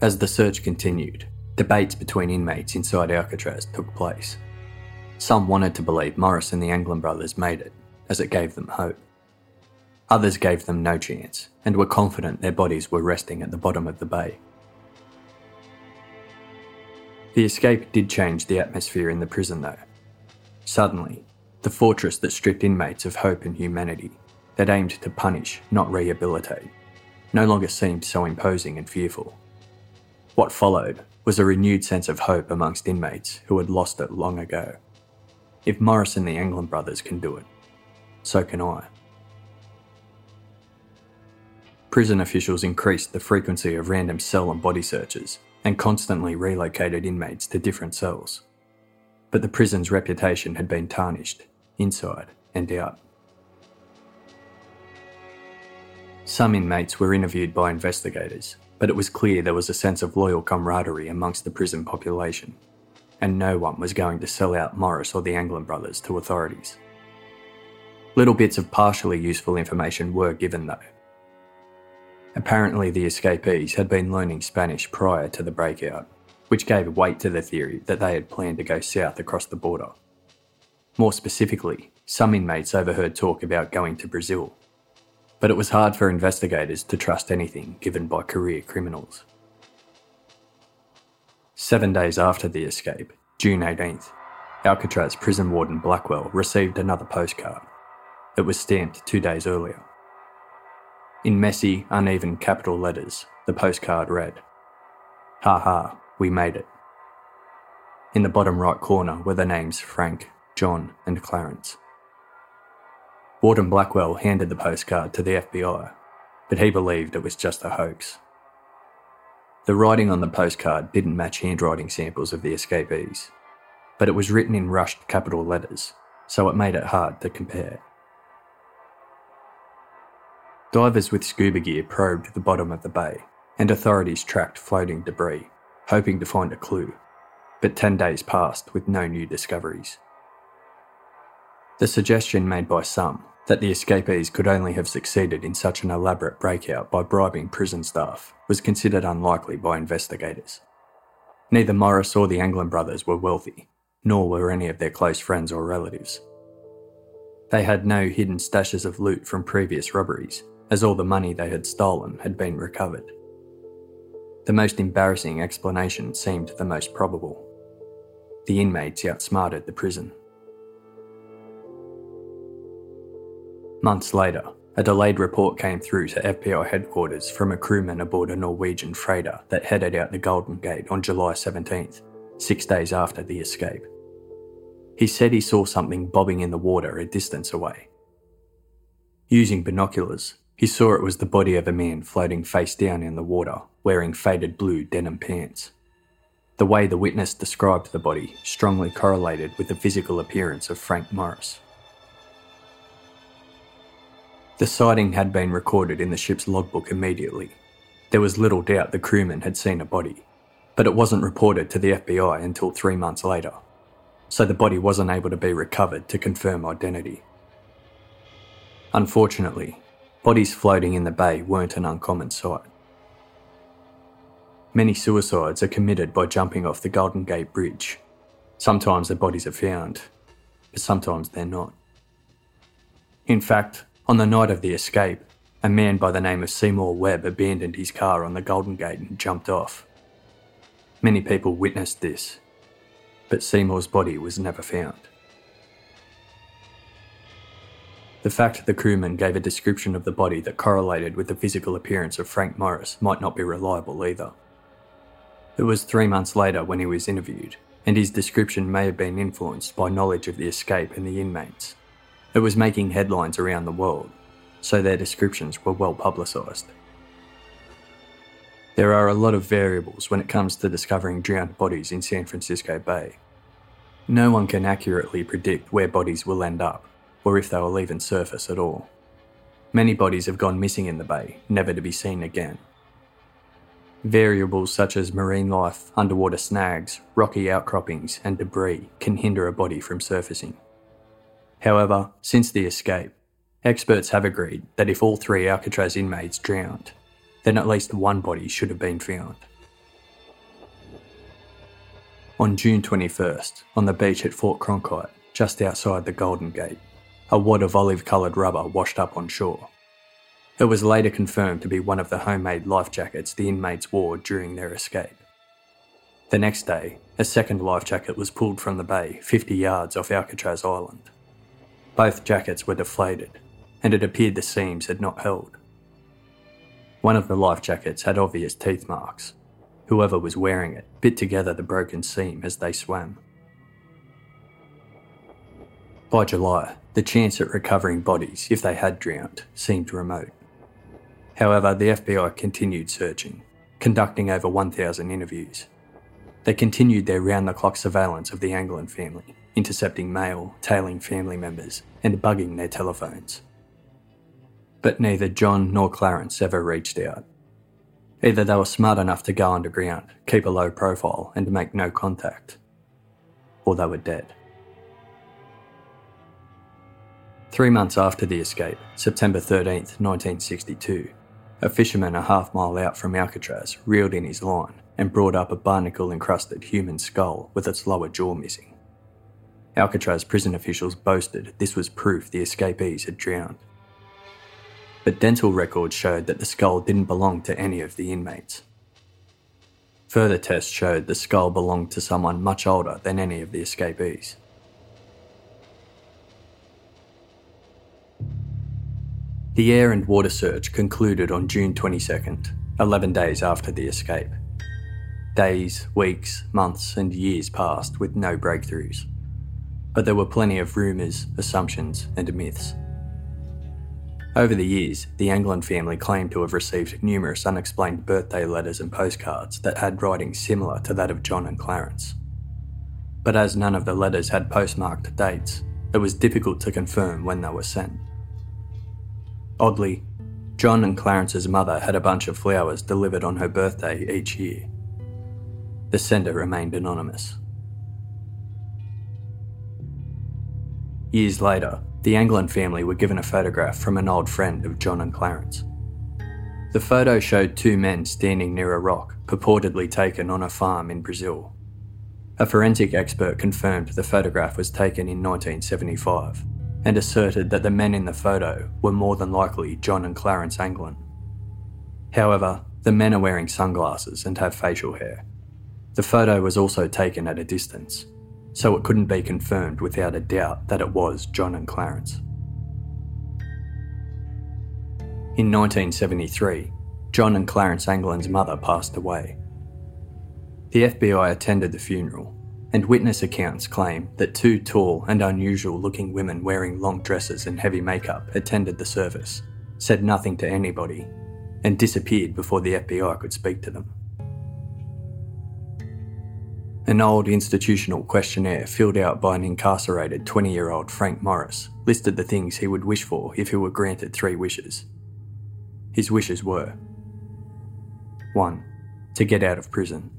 As the search continued, Debates between inmates inside Alcatraz took place. Some wanted to believe Morris and the Anglin brothers made it, as it gave them hope. Others gave them no chance and were confident their bodies were resting at the bottom of the bay. The escape did change the atmosphere in the prison, though. Suddenly, the fortress that stripped inmates of hope and humanity, that aimed to punish, not rehabilitate, no longer seemed so imposing and fearful. What followed was a renewed sense of hope amongst inmates who had lost it long ago. If Morris and the Anglin brothers can do it, so can I. Prison officials increased the frequency of random cell and body searches and constantly relocated inmates to different cells. But the prison's reputation had been tarnished, inside and out. Some inmates were interviewed by investigators but it was clear there was a sense of loyal camaraderie amongst the prison population, and no one was going to sell out Morris or the Anglin brothers to authorities. Little bits of partially useful information were given though. Apparently, the escapees had been learning Spanish prior to the breakout, which gave weight to the theory that they had planned to go south across the border. More specifically, some inmates overheard talk about going to Brazil but it was hard for investigators to trust anything given by career criminals. Seven days after the escape, June 18th, Alcatraz prison warden Blackwell received another postcard. It was stamped two days earlier. In messy, uneven capital letters, the postcard read, Ha ha, we made it. In the bottom right corner were the names Frank, John, and Clarence. Warden Blackwell handed the postcard to the FBI, but he believed it was just a hoax. The writing on the postcard didn't match handwriting samples of the escapees, but it was written in rushed capital letters, so it made it hard to compare. Divers with scuba gear probed the bottom of the bay, and authorities tracked floating debris, hoping to find a clue. but 10 days passed with no new discoveries. The suggestion made by some that the escapees could only have succeeded in such an elaborate breakout by bribing prison staff was considered unlikely by investigators. Neither Morris or the Anglin brothers were wealthy, nor were any of their close friends or relatives. They had no hidden stashes of loot from previous robberies, as all the money they had stolen had been recovered. The most embarrassing explanation seemed the most probable. The inmates outsmarted the prison. Months later, a delayed report came through to FBI headquarters from a crewman aboard a Norwegian freighter that headed out the Golden Gate on July 17th, six days after the escape. He said he saw something bobbing in the water a distance away. Using binoculars, he saw it was the body of a man floating face down in the water, wearing faded blue denim pants. The way the witness described the body strongly correlated with the physical appearance of Frank Morris. The sighting had been recorded in the ship's logbook immediately. There was little doubt the crewman had seen a body, but it wasn't reported to the FBI until three months later, so the body wasn't able to be recovered to confirm identity. Unfortunately, bodies floating in the bay weren't an uncommon sight. Many suicides are committed by jumping off the Golden Gate Bridge. Sometimes the bodies are found, but sometimes they're not. In fact, on the night of the escape, a man by the name of Seymour Webb abandoned his car on the Golden Gate and jumped off. Many people witnessed this, but Seymour's body was never found. The fact the crewman gave a description of the body that correlated with the physical appearance of Frank Morris might not be reliable either. It was three months later when he was interviewed, and his description may have been influenced by knowledge of the escape and the inmates. It was making headlines around the world, so their descriptions were well publicised. There are a lot of variables when it comes to discovering drowned bodies in San Francisco Bay. No one can accurately predict where bodies will end up, or if they will even surface at all. Many bodies have gone missing in the bay, never to be seen again. Variables such as marine life, underwater snags, rocky outcroppings, and debris can hinder a body from surfacing. However, since the escape, experts have agreed that if all three Alcatraz inmates drowned, then at least one body should have been found. On June 21st, on the beach at Fort Cronkhite, just outside the Golden Gate, a wad of olive coloured rubber washed up on shore. It was later confirmed to be one of the homemade life jackets the inmates wore during their escape. The next day, a second life jacket was pulled from the bay 50 yards off Alcatraz Island. Both jackets were deflated, and it appeared the seams had not held. One of the life jackets had obvious teeth marks. Whoever was wearing it bit together the broken seam as they swam. By July, the chance at recovering bodies, if they had drowned, seemed remote. However, the FBI continued searching, conducting over 1,000 interviews. They continued their round the clock surveillance of the Anglin family, intercepting mail, tailing family members, and bugging their telephones. But neither John nor Clarence ever reached out. Either they were smart enough to go underground, keep a low profile, and make no contact, or they were dead. Three months after the escape, September 13th, 1962, a fisherman a half mile out from Alcatraz reeled in his line and brought up a barnacle encrusted human skull with its lower jaw missing. Alcatraz prison officials boasted this was proof the escapees had drowned. But dental records showed that the skull didn't belong to any of the inmates. Further tests showed the skull belonged to someone much older than any of the escapees. The air and water search concluded on June 22nd, 11 days after the escape. Days, weeks, months, and years passed with no breakthroughs but there were plenty of rumours, assumptions, and myths. Over the years, the Anglin family claimed to have received numerous unexplained birthday letters and postcards that had writing similar to that of John and Clarence. But as none of the letters had postmarked dates, it was difficult to confirm when they were sent. Oddly, John and Clarence's mother had a bunch of flowers delivered on her birthday each year. The sender remained anonymous. Years later, the Anglin family were given a photograph from an old friend of John and Clarence. The photo showed two men standing near a rock, purportedly taken on a farm in Brazil. A forensic expert confirmed the photograph was taken in 1975 and asserted that the men in the photo were more than likely John and Clarence Anglin. However, the men are wearing sunglasses and have facial hair. The photo was also taken at a distance, so it couldn't be confirmed without a doubt that it was John and Clarence. In 1973, John and Clarence Anglin's mother passed away. The FBI attended the funeral, and witness accounts claim that two tall and unusual looking women wearing long dresses and heavy makeup attended the service, said nothing to anybody, and disappeared before the FBI could speak to them. An old institutional questionnaire filled out by an incarcerated 20 year old Frank Morris listed the things he would wish for if he were granted three wishes. His wishes were 1. To get out of prison.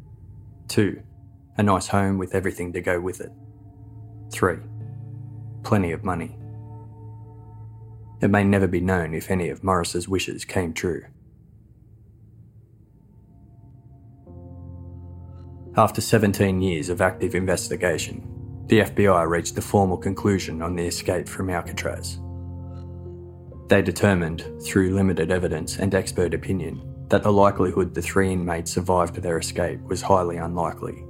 2. A nice home with everything to go with it. 3. Plenty of money. It may never be known if any of Morris's wishes came true. After 17 years of active investigation, the FBI reached a formal conclusion on the escape from Alcatraz. They determined, through limited evidence and expert opinion, that the likelihood the three inmates survived their escape was highly unlikely,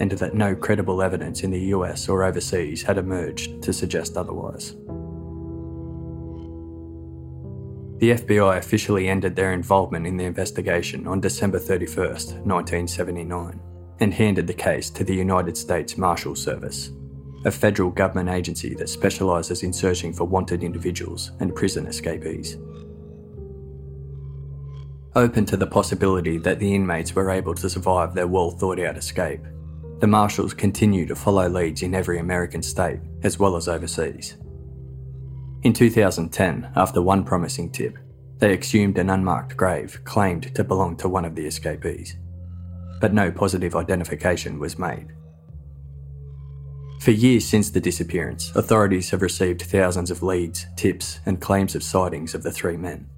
and that no credible evidence in the US or overseas had emerged to suggest otherwise. The FBI officially ended their involvement in the investigation on December 31, 1979, and handed the case to the United States Marshal Service, a federal government agency that specialises in searching for wanted individuals and prison escapees. Open to the possibility that the inmates were able to survive their well thought out escape, the Marshals continue to follow leads in every American state as well as overseas. In 2010, after one promising tip, they exhumed an unmarked grave claimed to belong to one of the escapees, but no positive identification was made. For years since the disappearance, authorities have received thousands of leads, tips, and claims of sightings of the three men.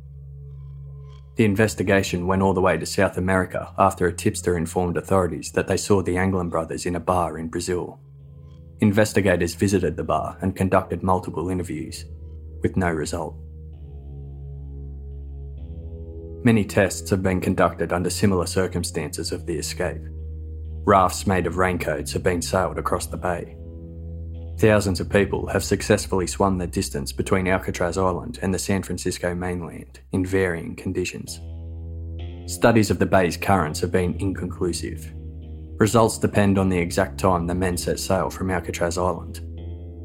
The investigation went all the way to South America after a tipster informed authorities that they saw the Anglin brothers in a bar in Brazil. Investigators visited the bar and conducted multiple interviews, with no result. Many tests have been conducted under similar circumstances of the escape. Rafts made of raincoats have been sailed across the bay. Thousands of people have successfully swum the distance between Alcatraz Island and the San Francisco mainland in varying conditions. Studies of the bay's currents have been inconclusive. Results depend on the exact time the men set sail from Alcatraz Island,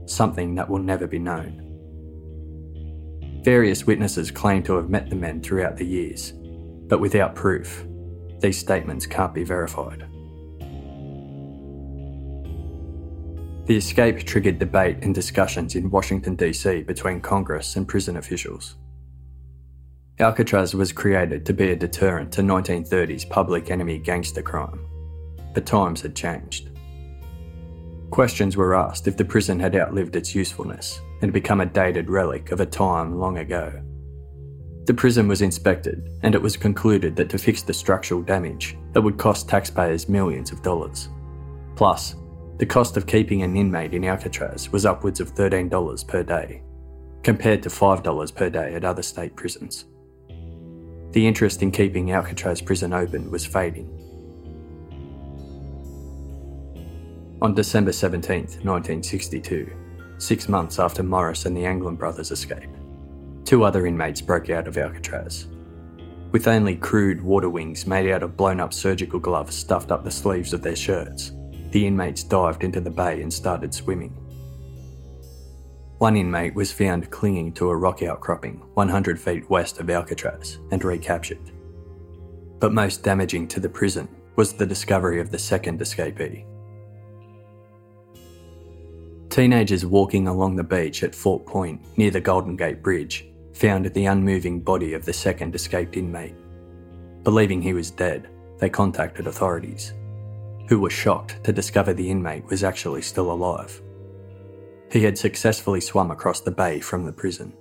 something that will never be known. Various witnesses claim to have met the men throughout the years, but without proof, these statements can't be verified. The escape triggered debate and discussions in Washington, D.C. between Congress and prison officials. Alcatraz was created to be a deterrent to 1930s public enemy gangster crime, but times had changed. Questions were asked if the prison had outlived its usefulness and become a dated relic of a time long ago. The prison was inspected, and it was concluded that to fix the structural damage, it would cost taxpayers millions of dollars. Plus, the cost of keeping an inmate in Alcatraz was upwards of $13 per day, compared to $5 per day at other state prisons. The interest in keeping Alcatraz prison open was fading. On December 17, 1962, six months after Morris and the Anglin brothers' escape, two other inmates broke out of Alcatraz. With only crude water wings made out of blown up surgical gloves stuffed up the sleeves of their shirts, the inmates dived into the bay and started swimming. One inmate was found clinging to a rock outcropping 100 feet west of Alcatraz and recaptured. But most damaging to the prison was the discovery of the second escapee. Teenagers walking along the beach at Fort Point near the Golden Gate Bridge found the unmoving body of the second escaped inmate. Believing he was dead, they contacted authorities who were shocked to discover the inmate was actually still alive. he had successfully swum across the bay from the prison.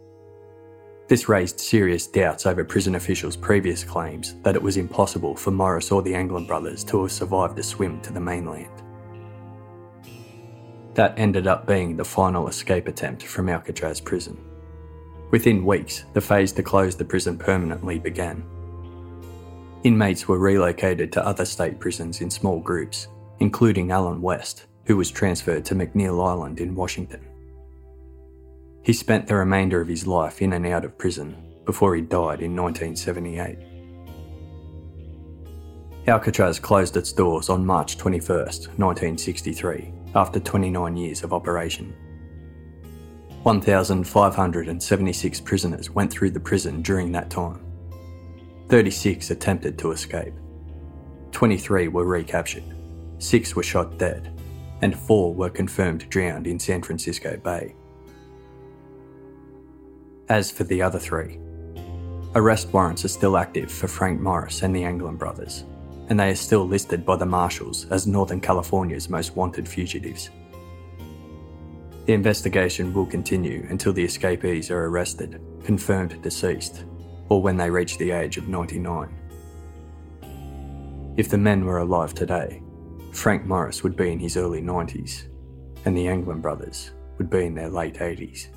This raised serious doubts over prison officials' previous claims that it was impossible for Morris or the Anglin brothers to have survived the swim to the mainland. That ended up being the final escape attempt from Alcatraz prison. Within weeks, the phase to close the prison permanently began. Inmates were relocated to other state prisons in small groups, including Allen West, who was transferred to McNeil Island in Washington. He spent the remainder of his life in and out of prison before he died in 1978. Alcatraz closed its doors on March 21, 1963, after 29 years of operation. 1,576 prisoners went through the prison during that time. 36 attempted to escape. 23 were recaptured, 6 were shot dead, and 4 were confirmed drowned in San Francisco Bay. As for the other three, arrest warrants are still active for Frank Morris and the Anglin brothers, and they are still listed by the marshals as Northern California's most wanted fugitives. The investigation will continue until the escapees are arrested, confirmed deceased, or when they reach the age of 99. If the men were alive today, Frank Morris would be in his early 90s, and the Anglin brothers would be in their late 80s.